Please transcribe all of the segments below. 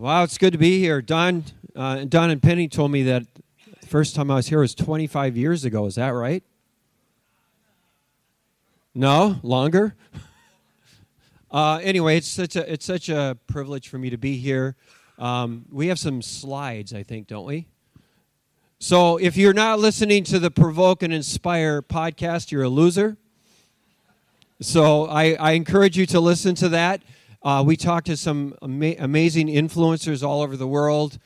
Wow, it's good to be here. Don, uh, Don and Penny told me that the first time I was here was 25 years ago. Is that right? No, longer. Uh, anyway, it's such a it's such a privilege for me to be here. Um, we have some slides, I think, don't we? So if you're not listening to the Provoke and Inspire podcast, you're a loser. So I, I encourage you to listen to that. Uh, we talked to some ama- amazing influencers all over the world,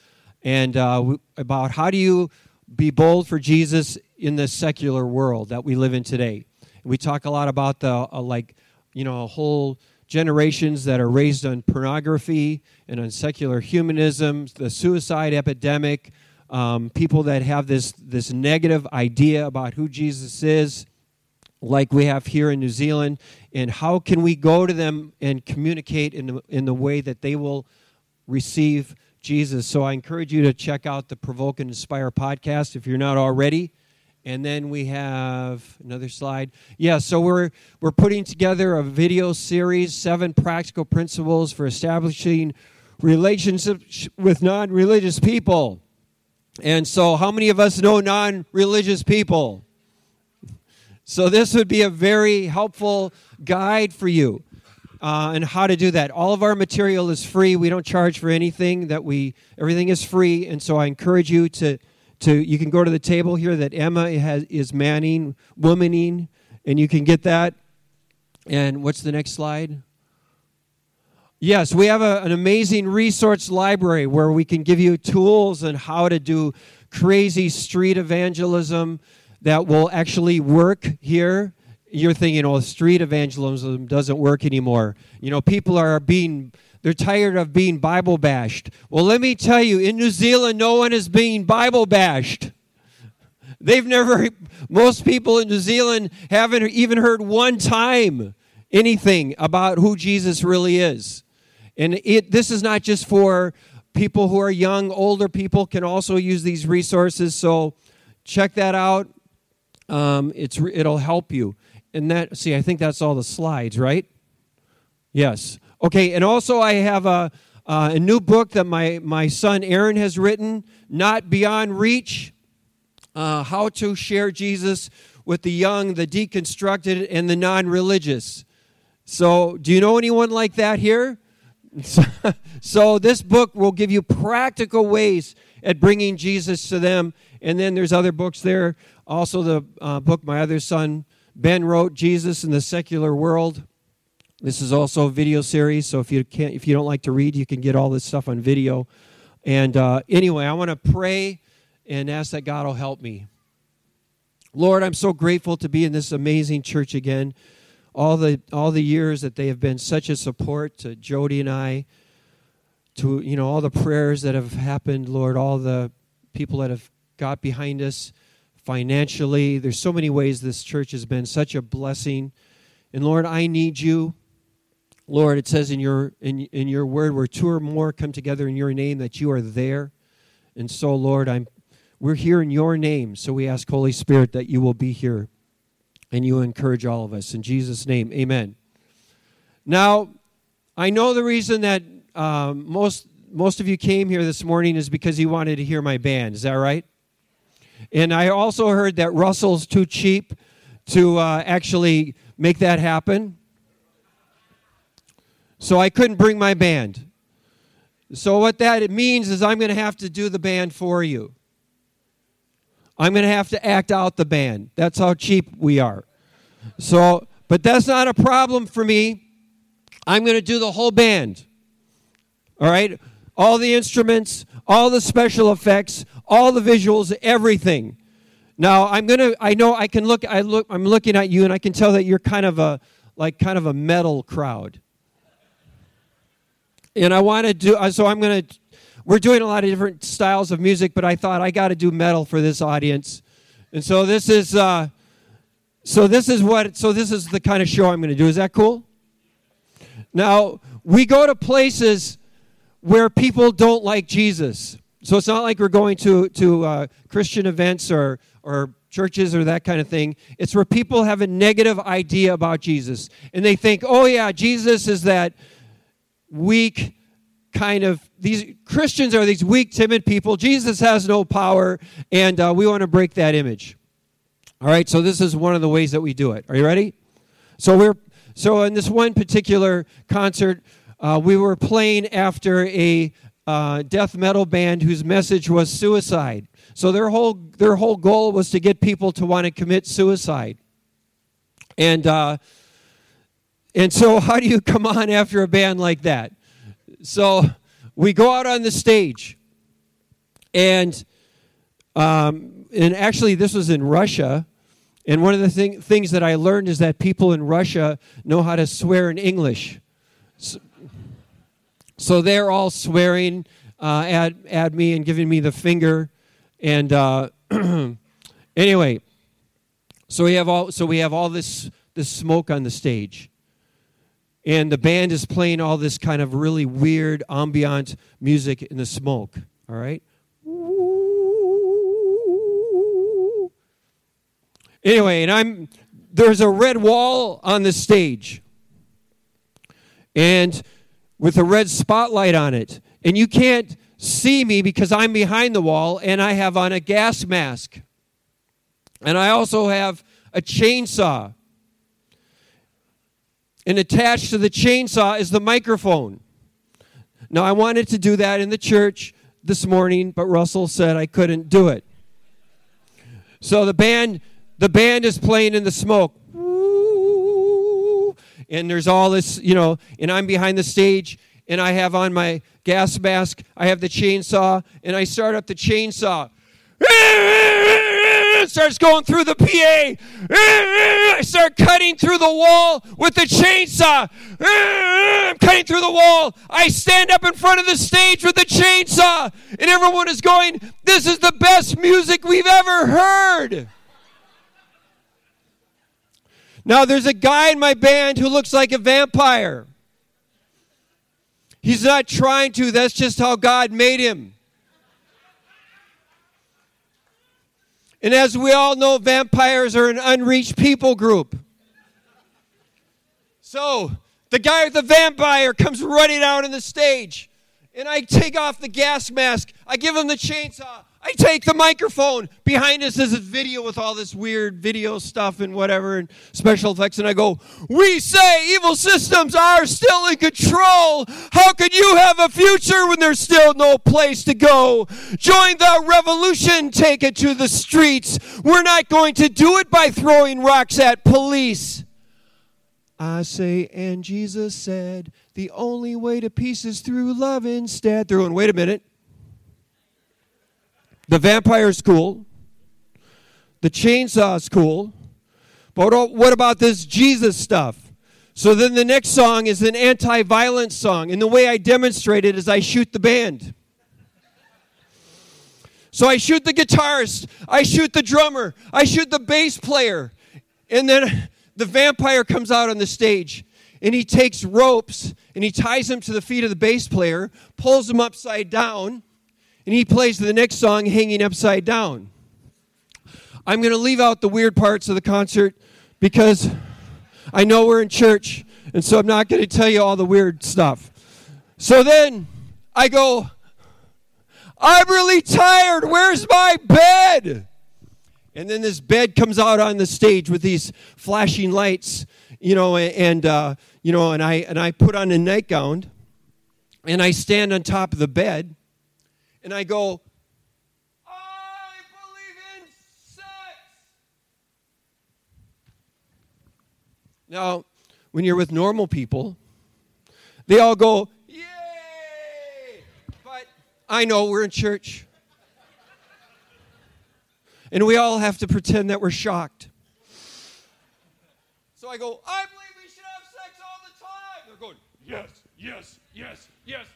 and uh, about how do you be bold for Jesus in the secular world that we live in today. We talk a lot about the uh, like, you know, whole generations that are raised on pornography and on secular humanism, the suicide epidemic, um, people that have this this negative idea about who Jesus is like we have here in New Zealand, and how can we go to them and communicate in the, in the way that they will receive Jesus? So I encourage you to check out the Provoke and Inspire podcast if you're not already. And then we have another slide. Yeah, so we're we're putting together a video series, seven practical principles for establishing relationships with non-religious people. And so, how many of us know non-religious people? So, this would be a very helpful guide for you uh, and how to do that. All of our material is free. We don't charge for anything. That we everything is free, and so I encourage you to to you can go to the table here that Emma has, is manning, womaning, and you can get that. And what's the next slide? Yes, we have a, an amazing resource library where we can give you tools on how to do crazy street evangelism that will actually work here. You're thinking, oh, street evangelism doesn't work anymore. You know, people are being, they're tired of being Bible bashed. Well, let me tell you, in New Zealand, no one is being Bible bashed. They've never, most people in New Zealand haven't even heard one time anything about who Jesus really is. And it, this is not just for people who are young, older people can also use these resources. So check that out um, it's it'll help you. And that see, I think that's all the slides, right? Yes. Okay, and also I have a uh, a new book that my my son Aaron has written, not beyond reach. Uh, how to share Jesus with the young, the deconstructed, and the non-religious. So, do you know anyone like that here? so, this book will give you practical ways at bringing Jesus to them. And then there's other books there also, the uh, book my other son Ben wrote, Jesus in the Secular World. This is also a video series, so if you can't, if you don't like to read, you can get all this stuff on video. And uh, anyway, I want to pray and ask that God will help me. Lord, I'm so grateful to be in this amazing church again. All the all the years that they have been such a support to Jody and I, to you know all the prayers that have happened, Lord, all the people that have got behind us financially. There's so many ways this church has been such a blessing. And Lord, I need you. Lord, it says in your in, in your word where two or more come together in your name that you are there. And so, Lord, I'm we're here in your name. So we ask, Holy Spirit, that you will be here and you encourage all of us. In Jesus' name, amen. Now, I know the reason that um, most most of you came here this morning is because you wanted to hear my band. Is that right? And I also heard that Russell's too cheap to uh, actually make that happen. So I couldn't bring my band. So what that means is I'm going to have to do the band for you. I'm going to have to act out the band. That's how cheap we are. So, but that's not a problem for me. I'm going to do the whole band. All right? All the instruments, all the special effects, all the visuals, everything. Now I'm gonna. I know I can look. I look. I'm looking at you, and I can tell that you're kind of a like kind of a metal crowd. And I want to do. Uh, so I'm gonna. We're doing a lot of different styles of music, but I thought I got to do metal for this audience, and so this is. Uh, so this is what. So this is the kind of show I'm to do. Is that cool? Now we go to places where people don't like Jesus. So it's not like we're going to, to uh, Christian events or, or churches or that kind of thing. It's where people have a negative idea about Jesus. And they think, oh, yeah, Jesus is that weak, kind of these Christians are these weak, timid people. Jesus has no power, and uh, we want to break that image. All right, so this is one of the ways that we do it. Are you ready? So we're so in this one particular concert, uh, we were playing after a uh, death metal band whose message was suicide. So their whole their whole goal was to get people to want to commit suicide. And uh, and so how do you come on after a band like that? So we go out on the stage, and um, and actually this was in Russia. And one of the thing, things that I learned is that people in Russia know how to swear in English. So, so they're all swearing uh, at, at me and giving me the finger. And uh, anyway, so we have all so we have all this this smoke on the stage, and the band is playing all this kind of really weird ambient music in the smoke. All right. Anyway, and I'm there's a red wall on the stage, and with a red spotlight on it, and you can't see me because I'm behind the wall and I have on a gas mask. And I also have a chainsaw. And attached to the chainsaw is the microphone. Now, I wanted to do that in the church this morning, but Russell said I couldn't do it. So the band, the band is playing in the smoke. And there's all this, you know, and I'm behind the stage and I have on my gas mask, I have the chainsaw, and I start up the chainsaw. It starts going through the PA. I start cutting through the wall with the chainsaw. I'm cutting through the wall. I stand up in front of the stage with the chainsaw, and everyone is going, This is the best music we've ever heard. Now, there's a guy in my band who looks like a vampire. He's not trying to, that's just how God made him. And as we all know, vampires are an unreached people group. So the guy with the vampire comes running out on the stage, and I take off the gas mask. I give him the chainsaw. I take the microphone. Behind us is a video with all this weird video stuff and whatever and special effects. And I go, We say evil systems are still in control. How can you have a future when there's still no place to go? Join the revolution. Take it to the streets. We're not going to do it by throwing rocks at police. I say, and Jesus said, the only way to peace is through love instead. And wait a minute. The vampire's cool. The chainsaw's cool. But what about this Jesus stuff? So then the next song is an anti violence song. And the way I demonstrate it is I shoot the band. So I shoot the guitarist, I shoot the drummer, I shoot the bass player. And then the vampire comes out on the stage and he takes ropes and he ties them to the feet of the bass player, pulls them upside down and he plays the next song hanging upside down. I'm going to leave out the weird parts of the concert because I know we're in church, and so I'm not going to tell you all the weird stuff. So then I go, I'm really tired. Where's my bed? And then this bed comes out on the stage with these flashing lights, you know, and uh, you know, and I and I put on a nightgown, and I stand on top of the bed, and I go, I believe in sex. Now, when you're with normal people, they all go, Yay! But I know we're in church. And we all have to pretend that we're shocked. So I go, I believe we should have sex all the time. They're going, Yes, yes, yes, yes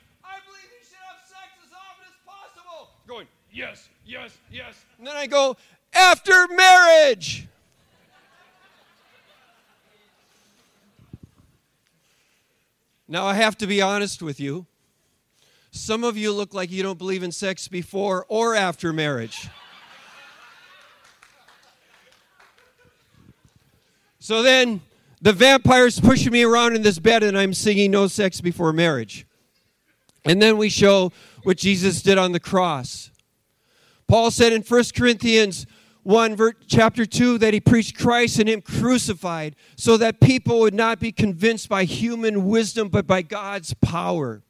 yes, yes, yes. And then I go, after marriage. now, I have to be honest with you. Some of you look like you don't believe in sex before or after marriage. so then the vampire's pushing me around in this bed, and I'm singing No Sex Before Marriage. And then we show what Jesus did on the cross. Paul said in 1 Corinthians 1, chapter 2, that he preached Christ and Him crucified so that people would not be convinced by human wisdom, but by God's power.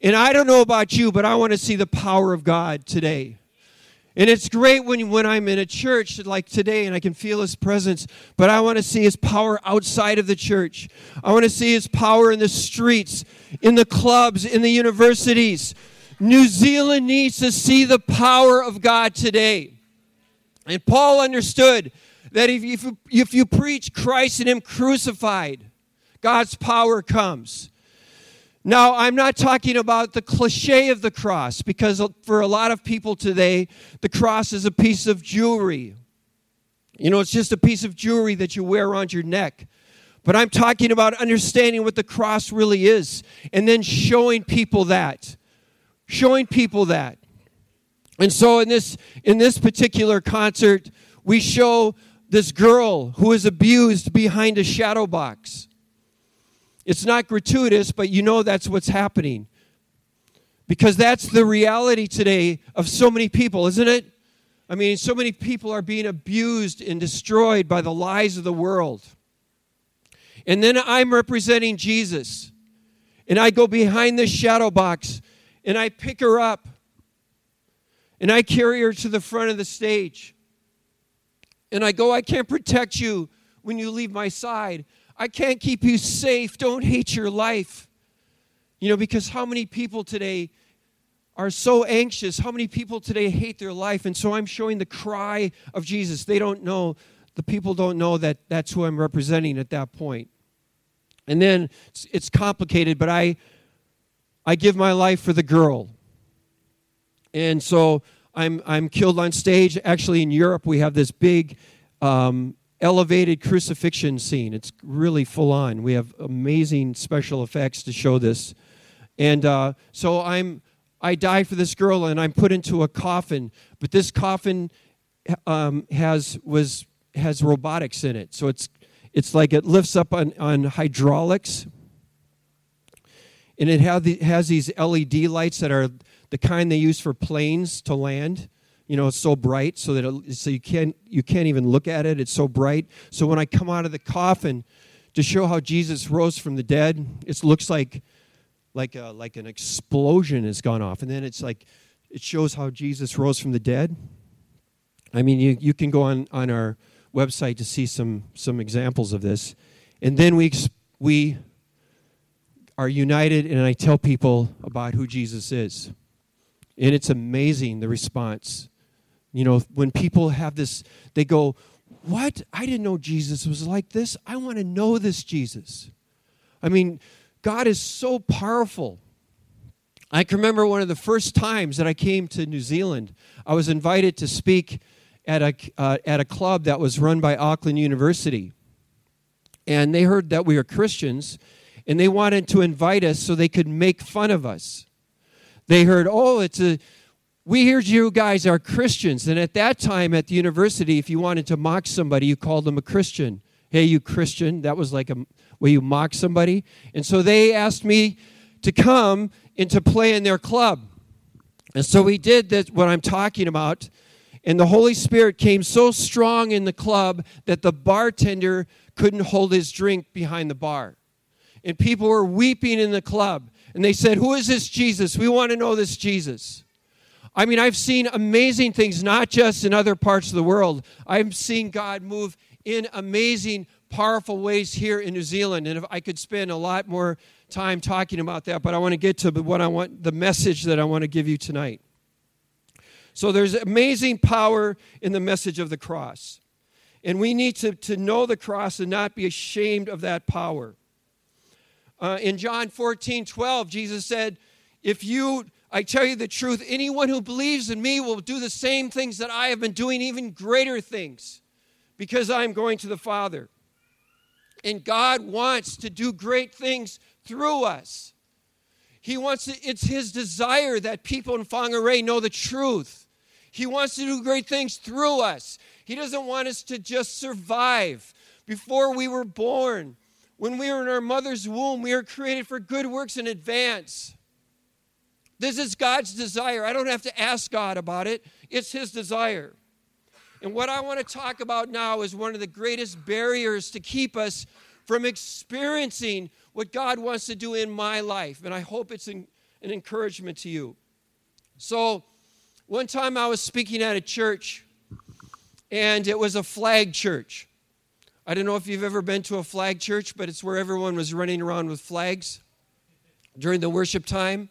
And I don't know about you, but I want to see the power of God today. And it's great when, when I'm in a church like today and I can feel His presence, but I want to see His power outside of the church. I want to see His power in the streets, in the clubs, in the universities. New Zealand needs to see the power of God today. And Paul understood that if you, if you preach Christ and Him crucified, God's power comes. Now, I'm not talking about the cliche of the cross, because for a lot of people today, the cross is a piece of jewelry. You know, it's just a piece of jewelry that you wear around your neck. But I'm talking about understanding what the cross really is and then showing people that. Showing people that. And so in this in this particular concert, we show this girl who is abused behind a shadow box. It's not gratuitous, but you know that's what's happening. Because that's the reality today of so many people, isn't it? I mean, so many people are being abused and destroyed by the lies of the world. And then I'm representing Jesus. And I go behind this shadow box and I pick her up and I carry her to the front of the stage. And I go, I can't protect you when you leave my side. I can't keep you safe. Don't hate your life. You know, because how many people today are so anxious? How many people today hate their life? And so I'm showing the cry of Jesus. They don't know, the people don't know that that's who I'm representing at that point. And then it's, it's complicated, but I, I give my life for the girl. And so I'm, I'm killed on stage. Actually, in Europe, we have this big um, elevated crucifixion scene. It's really full on. We have amazing special effects to show this. And uh, so I'm I die for this girl and I'm put into a coffin, but this coffin um, has was has robotics in it. So it's it's like it lifts up on, on hydraulics. And it the, has these LED lights that are the kind they use for planes to land. You know it's so bright so that it, so you can't you can't even look at it. It's so bright. So when i come out of the coffin to show how jesus rose from the dead it looks like like a, like an explosion has gone off. And then it's like it shows how jesus rose from the dead. I mean you, you can go on on our website to see some some examples of this. And then we we are united and i tell people about who jesus is and it's amazing the response you know, when people have this, they go, What? I didn't know Jesus was like this. I want to know this Jesus. I mean, God is so powerful. I can remember one of the first times that I came to New Zealand, I was invited to speak at a, uh, at a club that was run by Auckland University. And they heard that we were Christians, and they wanted to invite us so they could make fun of us. They heard, oh, it's a we hear you guys are Christians. And at that time at the university, if you wanted to mock somebody, you called them a Christian. Hey, you Christian. That was like a way you mock somebody. And so they asked me to come and to play in their club. And so we did that, what I'm talking about. And the Holy Spirit came so strong in the club that the bartender couldn't hold his drink behind the bar. And people were weeping in the club. And they said, Who is this Jesus? We want to know this Jesus. I mean, I've seen amazing things, not just in other parts of the world. I've seen God move in amazing, powerful ways here in New Zealand. And if I could spend a lot more time talking about that, but I want to get to what I want, the message that I want to give you tonight. So there's amazing power in the message of the cross. And we need to, to know the cross and not be ashamed of that power. Uh, in John 14, 12, Jesus said, If you I tell you the truth, anyone who believes in me will do the same things that I have been doing, even greater things, because I'm going to the Father. And God wants to do great things through us. He wants to, it's his desire that people in Whangarei know the truth. He wants to do great things through us. He doesn't want us to just survive. Before we were born, when we were in our mother's womb, we are created for good works in advance. This is God's desire. I don't have to ask God about it, it's His desire. And what I want to talk about now is one of the greatest barriers to keep us from experiencing what God wants to do in my life. And I hope it's an, an encouragement to you. So, one time I was speaking at a church, and it was a flag church. I don't know if you've ever been to a flag church, but it's where everyone was running around with flags during the worship time.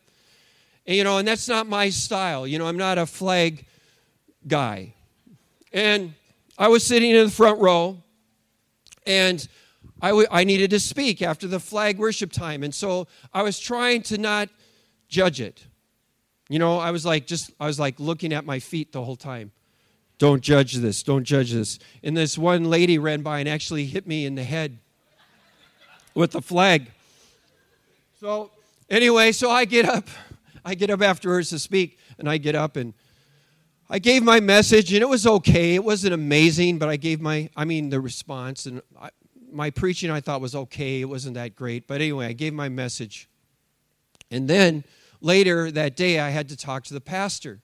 And, you know, and that's not my style. You know, I'm not a flag guy. And I was sitting in the front row, and I, w- I needed to speak after the flag worship time. And so I was trying to not judge it. You know, I was like, just, I was like looking at my feet the whole time. Don't judge this. Don't judge this. And this one lady ran by and actually hit me in the head with the flag. So, anyway, so I get up. I get up afterwards to speak, and I get up and I gave my message, and it was okay. It wasn't amazing, but I gave my, I mean, the response, and I, my preaching I thought was okay. It wasn't that great. But anyway, I gave my message. And then later that day, I had to talk to the pastor.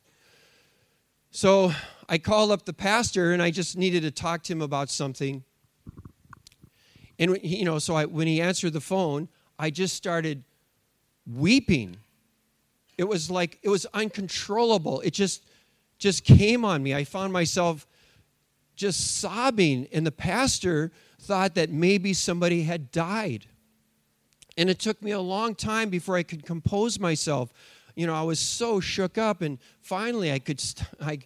So I called up the pastor and I just needed to talk to him about something. And, you know, so I, when he answered the phone, I just started weeping. It was like, it was uncontrollable. It just, just came on me. I found myself just sobbing. And the pastor thought that maybe somebody had died. And it took me a long time before I could compose myself. You know, I was so shook up. And finally, I could, st- I,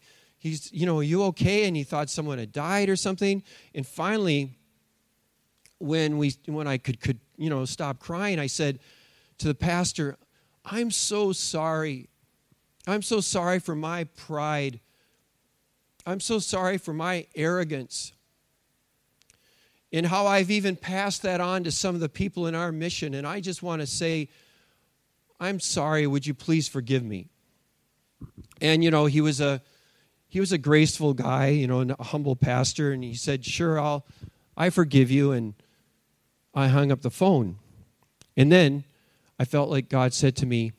he's, you know, are you okay? And he thought someone had died or something. And finally, when we, when I could, could, you know, stop crying, I said to the pastor, I'm so sorry. I'm so sorry for my pride. I'm so sorry for my arrogance. And how I've even passed that on to some of the people in our mission. And I just want to say, I'm sorry. Would you please forgive me? And, you know, he was a he was a graceful guy, you know, a humble pastor, and he said, "Sure, I'll, I forgive you." And I hung up the phone, and then I felt like God said to me,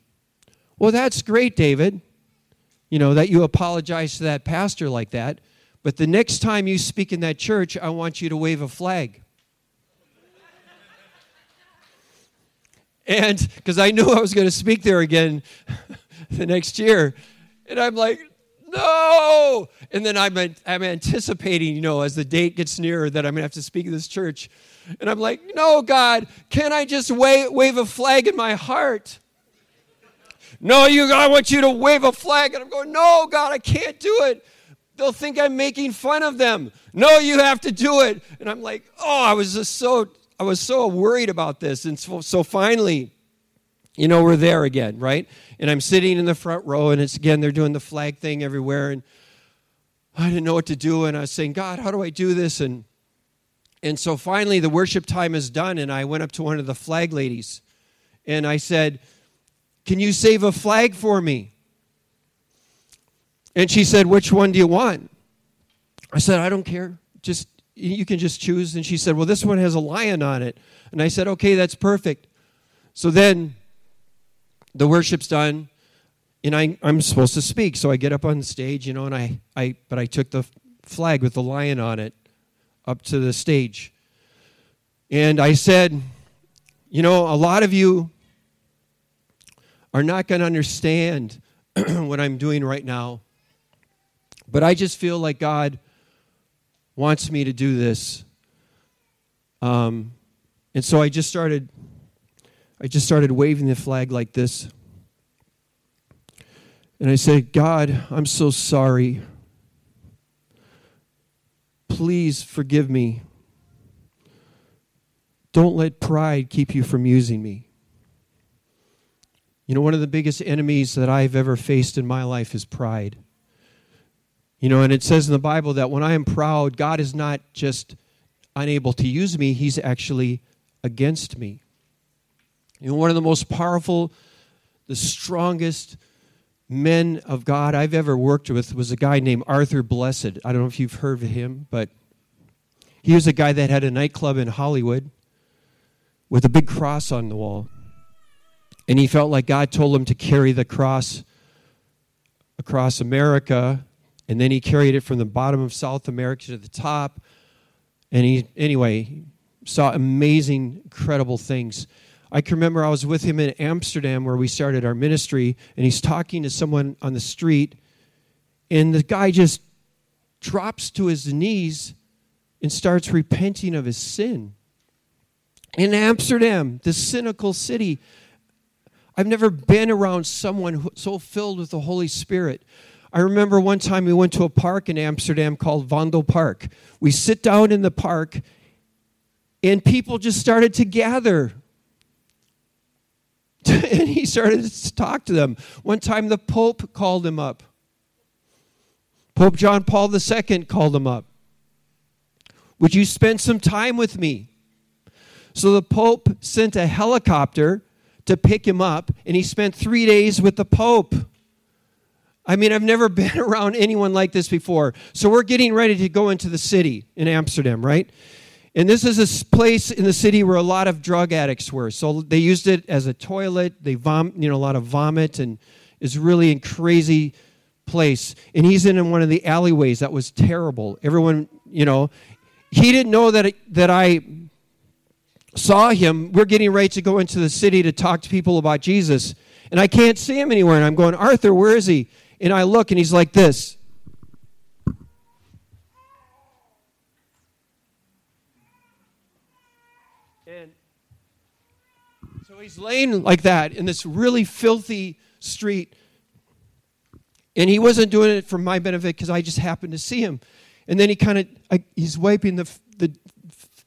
"Well, that's great, David. You know that you apologize to that pastor like that, but the next time you speak in that church, I want you to wave a flag." And because I knew I was going to speak there again the next year, and I'm like, no. And then I'm, I'm anticipating, you know, as the date gets nearer that I'm going to have to speak in this church. And I'm like, no, God, can I just wave, wave a flag in my heart? No, you, I want you to wave a flag. And I'm going, no, God, I can't do it. They'll think I'm making fun of them. No, you have to do it. And I'm like, oh, I was just so, I was so worried about this. And so, so finally, you know, we're there again, right? And I'm sitting in the front row, and it's again, they're doing the flag thing everywhere. And I didn't know what to do. And I was saying, God, how do I do this? And, and so finally, the worship time is done. And I went up to one of the flag ladies and I said, Can you save a flag for me? And she said, Which one do you want? I said, I don't care. Just you can just choose. And she said, Well, this one has a lion on it. And I said, Okay, that's perfect. So then the worship's done and I, i'm supposed to speak. So i get up on stage you know and i, I but i took the flag with the lion on it up to the stage. And i said you know a lot of you are not going to understand what i'm doing right now but i just feel like god wants me to do this. Um, and so i just started I just started waving the flag like this. And I said, God, I'm so sorry. Please forgive me. Don't let pride keep you from using me. You know, one of the biggest enemies that I've ever faced in my life is pride. You know, and it says in the Bible that when I am proud, God is not just unable to use me, He's actually against me. You know, one of the most powerful, the strongest men of God I've ever worked with was a guy named Arthur Blessitt. I don't know if you've heard of him, but he was a guy that had a nightclub in Hollywood. with a big cross on the wall. And he felt like God told him to carry the cross across America. And then he carried it from the bottom of South America to the top. And he, anyway, saw amazing, incredible things. I can remember I was with him in Amsterdam where we started our ministry, and he's talking to someone on the street, and the guy just drops to his knees and starts repenting of his sin. In Amsterdam, this cynical city, I've never been around someone so filled with the Holy Spirit. I remember one time we went to a park in Amsterdam called Vondel Park. We sit down in the park, and people just started to gather. and he started to talk to them. One time the Pope called him up. Pope John Paul II called him up. Would you spend some time with me? So the Pope sent a helicopter to pick him up, and he spent three days with the Pope. I mean, I've never been around anyone like this before. So we're getting ready to go into the city in Amsterdam, right? And this is a place in the city where a lot of drug addicts were. So they used it as a toilet. They vom, you know, a lot of vomit, and it's really a crazy place. And he's in one of the alleyways that was terrible. Everyone, you know, he didn't know that it, that I saw him. We're getting ready to go into the city to talk to people about Jesus. And I can't see him anywhere. And I'm going, Arthur, where is he? And I look and he's like this. He's laying like that in this really filthy street. And he wasn't doing it for my benefit because I just happened to see him. And then he kind of, he's wiping the, the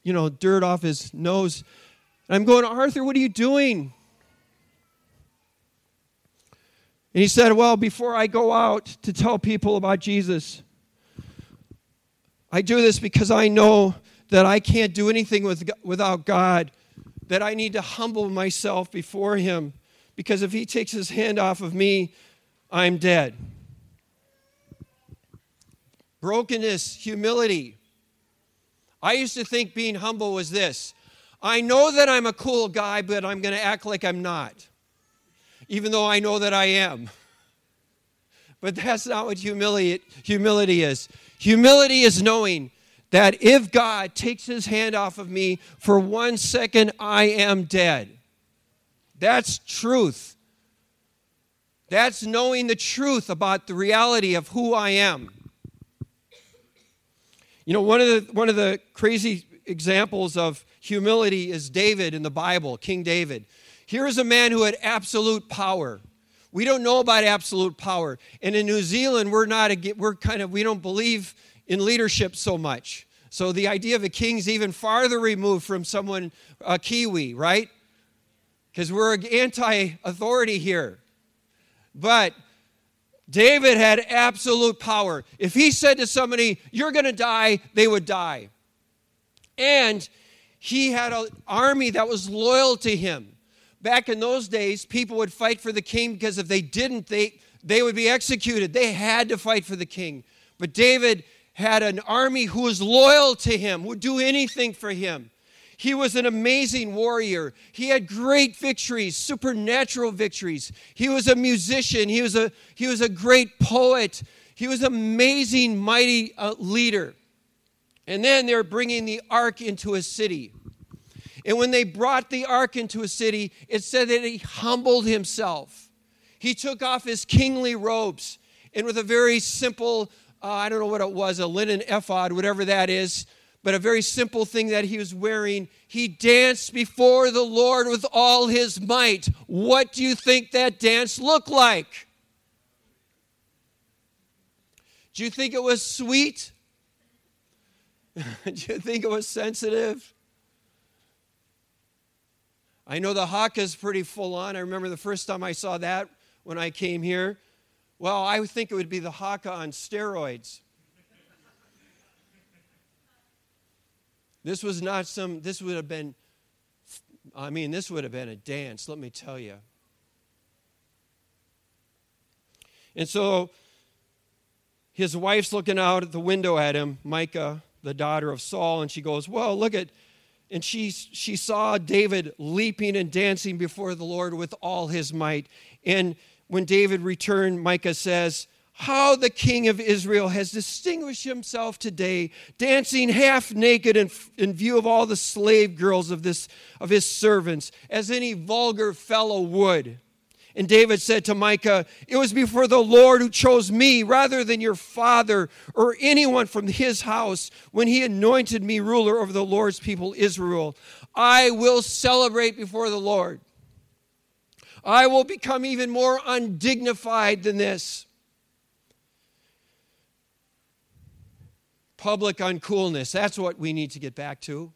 you know, dirt off his nose. And I'm going, Arthur, what are you doing? And he said, Well, before I go out to tell people about Jesus, I do this because I know that I can't do anything with, without God, that I need to humble myself before Him, because if He takes His hand off of me, I'm dead. Brokenness, humility, I used to think being humble was this I know that I'm a cool guy, but I'm going to act like I'm not, even though I know that I am. But that's not what humility, humility is. Humility is knowing that if God takes his hand off of me for one second, I am dead. That's truth. That's knowing the truth about the reality of who I am. You know, one of the one of the crazy examples of humility is David in the Bible, King David. Here is a man who had absolute power. We don't know about absolute power. And in New Zealand, we're not we're kind of we don't believe in leadership so much. So the idea of a king's even farther removed from someone a Kiwi, right? Because we're anti-authority here. But David had absolute power. If he said to somebody, You're going to die, they would die. And he had an army that was loyal to him. Back in those days, people would fight for the king because if they didn't, they, they would be executed. They had to fight for the king. But David had an army who was loyal to him, would do anything for him. He was an amazing warrior. He had great victories, supernatural victories. He was a musician. He was a, he was a great poet. He was an amazing, mighty uh, leader. And then they're bringing the ark into a city. And when they brought the ark into a city, it said that he humbled himself. He took off his kingly robes and with a very simple, uh, I don't know what it was, a linen ephod, whatever that is, but a very simple thing that he was wearing. He danced before the Lord with all his might. What do you think that dance looked like? Do you think it was sweet? do you think it was sensitive? I know the haka is pretty full on. I remember the first time I saw that when I came here. Well, I would think it would be the haka on steroids. This was not some, this would have been, I mean, this would have been a dance, let me tell you. And so his wife's looking out at the window at him, Micah, the daughter of Saul, and she goes, Well, look at, and she, she saw David leaping and dancing before the Lord with all his might. And when David returned, Micah says, How the king of Israel has distinguished himself today, dancing half naked in, in view of all the slave girls of, this, of his servants, as any vulgar fellow would. And David said to Micah, It was before the Lord who chose me rather than your father or anyone from his house when he anointed me ruler over the Lord's people Israel. I will celebrate before the Lord. I will become even more undignified than this. Public uncoolness. That's what we need to get back to.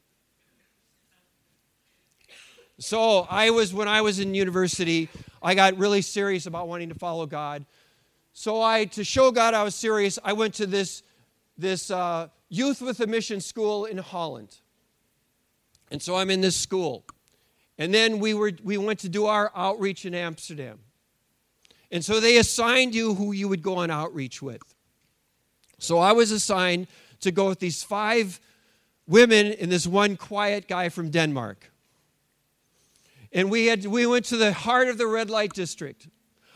So, I was, when I was in university, I got really serious about wanting to follow God. So I, to show God I was serious, I went to this, this uh, youth with a mission school in Holland. And so I'm in this school. And then we, were, we went to do our outreach in Amsterdam. And so they assigned you who you would go on outreach with. So I was assigned to go with these five women and this one quiet guy from Denmark. And we, had, we went to the heart of the red light district.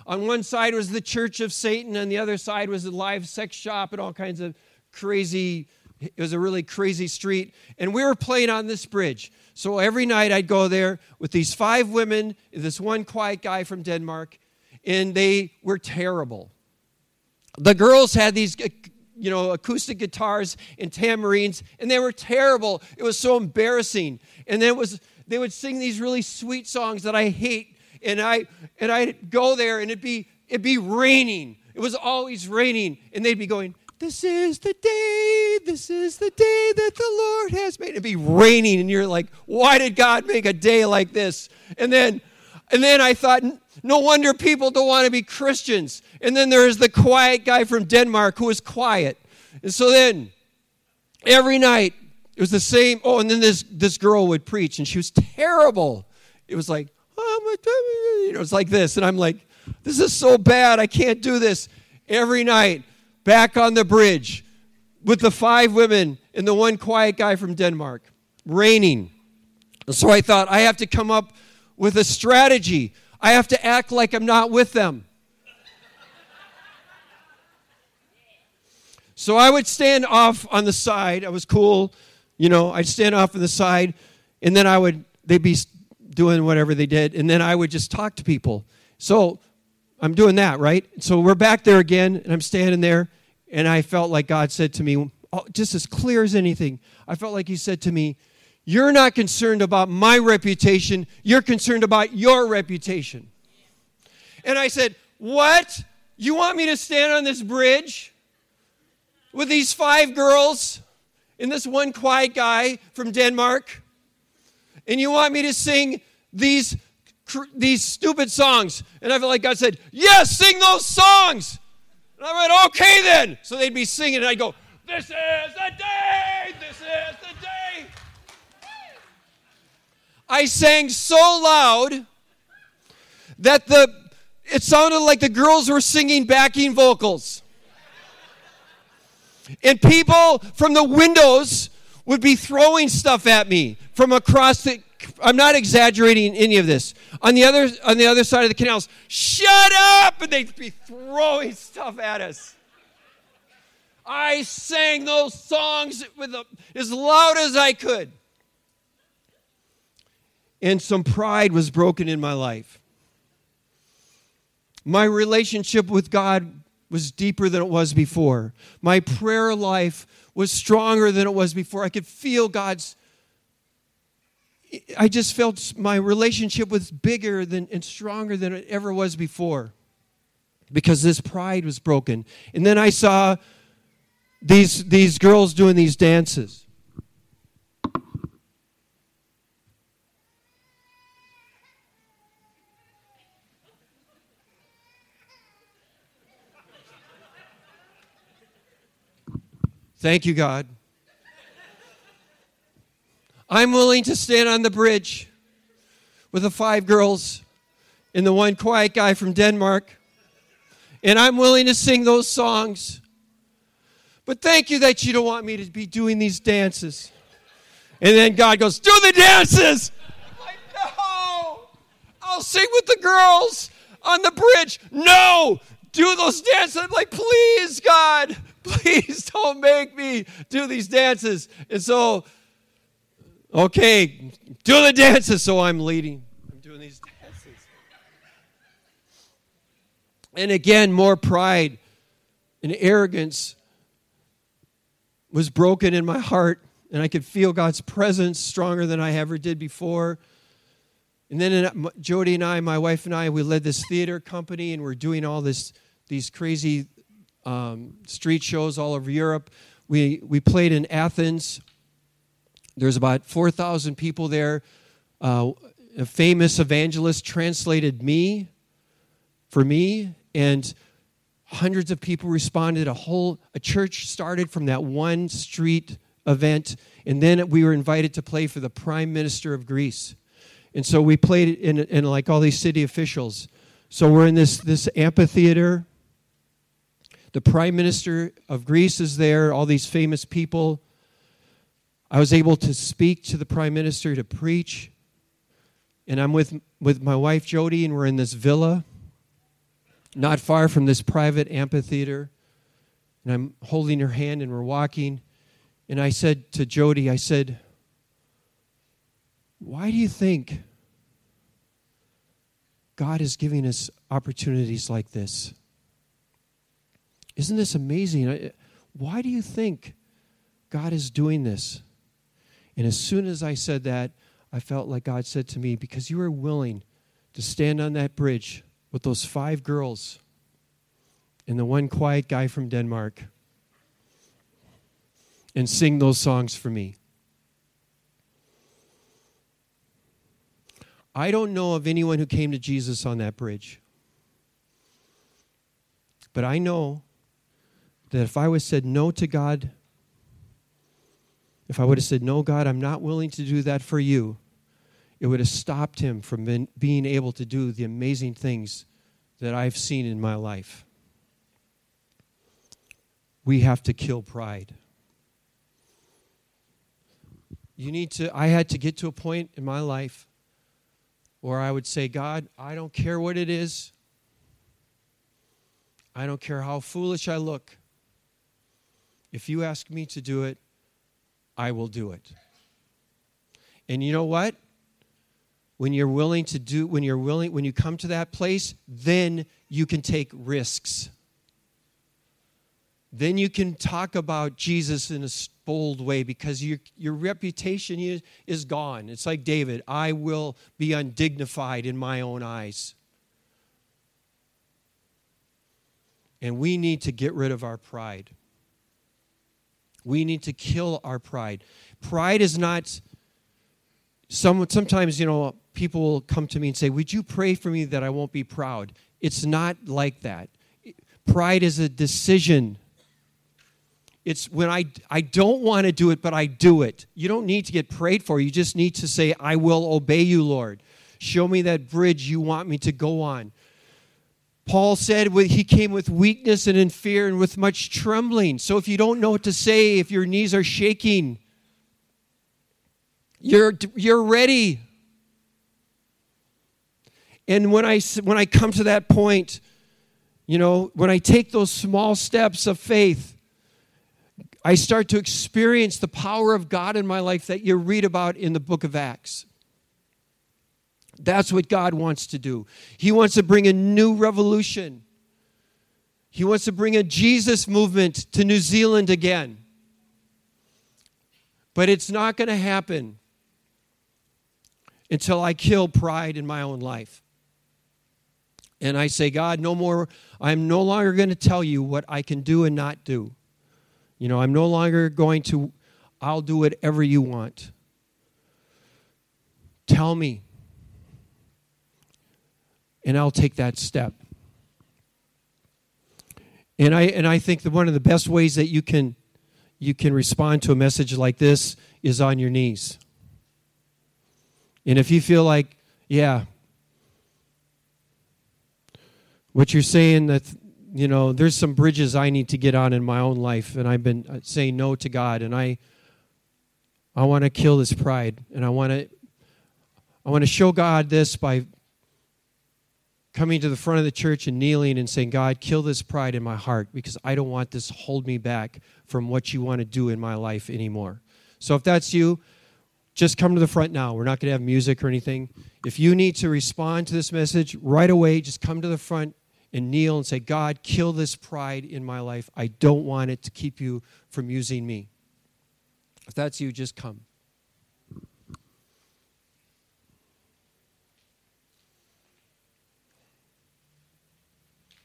On one side was the Church of Satan, and the other side was the live sex shop and all kinds of crazy, it was a really crazy street. And we were playing on this bridge. So every night I'd go there with these five women, this one quiet guy from Denmark, and they were terrible. The girls had these uh, you know, acoustic guitars and tambourines, and they were terrible. It was so embarrassing. And then it was they would sing these really sweet songs that I hate, and I and I'd go there and it'd be it'd be raining. It was always raining, and they'd be going, "This is the day, this is the day that the Lord has made." It'd be raining, and you're like, "Why did God make a day like this?" And then, and then I thought, no wonder people don't want to be Christians. And then there's the quiet guy from Denmark who was quiet, and so then every night it was the same. Oh, and then this, this girl would preach, and she was terrible. It was like, oh, my god, you know, it's like this. And I'm like, this is so bad. I can't do this. Every night, back on the bridge with the five women and the one quiet guy from Denmark, raining. So I thought, I have to come up with a strategy. I have to act like I'm not with them. So I would stand off on the side. I was cool. You know, I'd stand off on the side, and then I would, they'd be doing whatever they did, and then I would just talk to people. So I'm doing that, right? So we're back there again, and I'm standing there, and I felt like God said to me, oh, just as clear as anything, I felt like He said to me, You're not concerned about my reputation, you're concerned about your reputation. And I said, What? You want me to stand on this bridge with these five girls? and this one quiet guy from Denmark, and you want me to sing these, these stupid songs. And I felt like God said, Yes, sing those songs. And I went, Okay then. So they'd be singing, and I'd go, This is the day, this is the day. I sang so loud that the it sounded like the girls were singing backing vocals. And people from the windows would be throwing stuff at me from across the I'm not exaggerating any of this. On the other on the other side of the canals, shut up! And they'd be throwing stuff at us. I sang those songs with a, as loud as I could. And some pride was broken in my life. My relationship with God was deeper than it was before. My prayer life was stronger than it was before. I could feel God's I just felt my relationship was bigger than and stronger than it ever was before because this pride was broken. And then I saw these these girls doing these dances. Thank you, God. I'm willing to stand on the bridge with the five girls and the one quiet guy from Denmark. And I'm willing to sing those songs. But thank you that you don't want me to be doing these dances. And then God goes, Do the dances. I'm like, No, I'll sing with the girls on the bridge. No, do those dances. I'm like, Please, God, please don't make me do these dances. And so, okay, do the dances. So I'm leading, I'm doing these dances. And again, more pride and arrogance was broken in my heart, and I could feel God's presence stronger than I ever did before. And then in, Jody and I, my wife and I, we led this theater company, and we're doing all this these crazy um, street shows all over Europe. We we played in Athens. There's about four thousand people there. Uh, a famous evangelist translated me for me, and hundreds of people responded. A whole a church started from that one street event, and then we were invited to play for the Prime Minister of Greece. And so we played in, in like all these city officials. So we're in this this amphitheater. The Prime Minister of Greece is there. All these famous people. I was able to speak to the Prime Minister to preach, and I'm with with my wife Jody, and we're in this villa not far from this private amphitheater. And I'm holding her hand and we're walking. And I said to Jody, I said, Why do you think God is giving us opportunities like this? Isn't this amazing? Why do you think God is doing this? And as soon as I said that, I felt like God said to me, Because you are willing to stand on that bridge with those five girls and the one quiet guy from Denmark and sing those songs for me. I don't know of anyone who came to Jesus on that bridge. But I know that if I was said no to God, if I would have said, No, God, I'm not willing to do that for you, it would have stopped him from being able to do the amazing things that I've seen in my life. We have to kill pride. You need to, I had to get to a point in my life where I would say, God, I don't care what it is. I don't care how foolish I look. If you ask me to do it, I will do it. And you know what? when you're willing to do when you're willing when you come to that place then you can take risks then you can talk about jesus in a bold way because your, your reputation is, is gone it's like david i will be undignified in my own eyes and we need to get rid of our pride we need to kill our pride pride is not some, sometimes you know people will come to me and say, Would you pray for me that I won't be proud? It's not like that. Pride is a decision. It's when I, I don't want to do it, but I do it. You don't need to get prayed for. You just need to say, I will obey you, Lord. Show me that bridge you want me to go on. Paul said he came with weakness and in fear and with much trembling. So if you don't know what to say, if your knees are shaking, you're, you're ready. And when I, when I come to that point, you know, when I take those small steps of faith, I start to experience the power of God in my life that you read about in the book of Acts. That's what God wants to do. He wants to bring a new revolution. He wants to bring a Jesus movement to New Zealand again. But it's not going to happen until I kill pride in my own life. And I say, God, no more, I'm no longer going to tell you what I can do and not do. You know, I'm no longer going to, I'll do whatever you want. Tell me. And I'll take that step. And I, and I think that one of the best ways that you can, you can respond to a message like this is on your knees. And if you feel like, yeah, what you're saying that you know there's some bridges i need to get on in my own life and i've been uh, saying no to god and i I want to kill this pride, and I want to I want to show God this by coming to the front of the church and kneeling and saying, God, kill this pride in my heart because I don't want this hold me back from what you want to do in my life anymore. So if that's you, just come to the front now. We're not going to have music or anything. If you need to respond to this message right away, just come to the front and kneel and say, God, kill this pride in my life. I don't want it to keep you from using me. If that's you, just come.